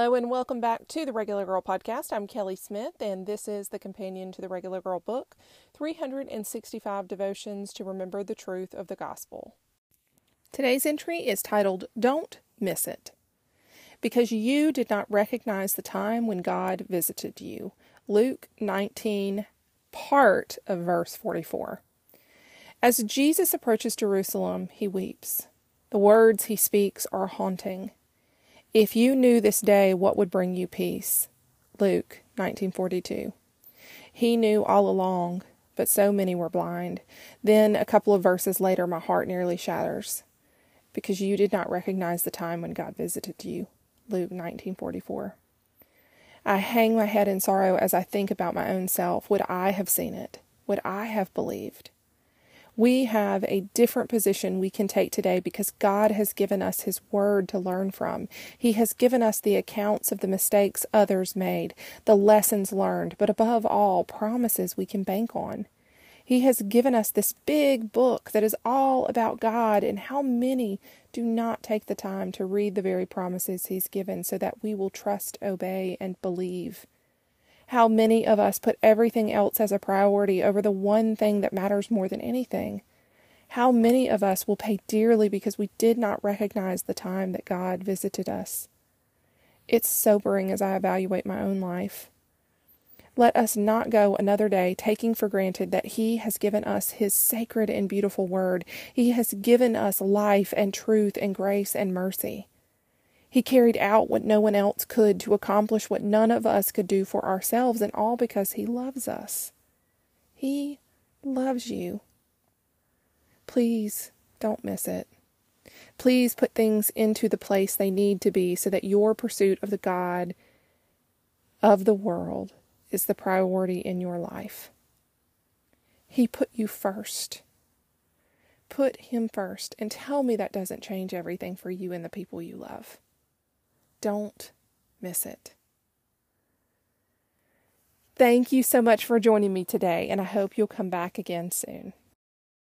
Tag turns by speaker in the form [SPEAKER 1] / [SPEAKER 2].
[SPEAKER 1] Hello and welcome back to the Regular Girl Podcast. I'm Kelly Smith, and this is the companion to the Regular Girl book 365 Devotions to Remember the Truth of the Gospel. Today's entry is titled Don't Miss It. Because you did not recognize the time when God visited you. Luke 19, part of verse 44. As Jesus approaches Jerusalem, he weeps. The words he speaks are haunting. If you knew this day what would bring you peace. Luke 1942. He knew all along, but so many were blind. Then a couple of verses later my heart nearly shatters because you did not recognize the time when God visited you. Luke 1944. I hang my head in sorrow as I think about my own self. Would I have seen it? Would I have believed? We have a different position we can take today because God has given us His Word to learn from. He has given us the accounts of the mistakes others made, the lessons learned, but above all, promises we can bank on. He has given us this big book that is all about God, and how many do not take the time to read the very promises He's given so that we will trust, obey, and believe? How many of us put everything else as a priority over the one thing that matters more than anything. How many of us will pay dearly because we did not recognize the time that God visited us. It's sobering as I evaluate my own life. Let us not go another day taking for granted that He has given us His sacred and beautiful word. He has given us life and truth and grace and mercy. He carried out what no one else could to accomplish what none of us could do for ourselves, and all because He loves us. He loves you. Please don't miss it. Please put things into the place they need to be so that your pursuit of the God of the world is the priority in your life. He put you first. Put Him first, and tell me that doesn't change everything for you and the people you love. Don't miss it. Thank you so much for joining me today, and I hope you'll come back again soon.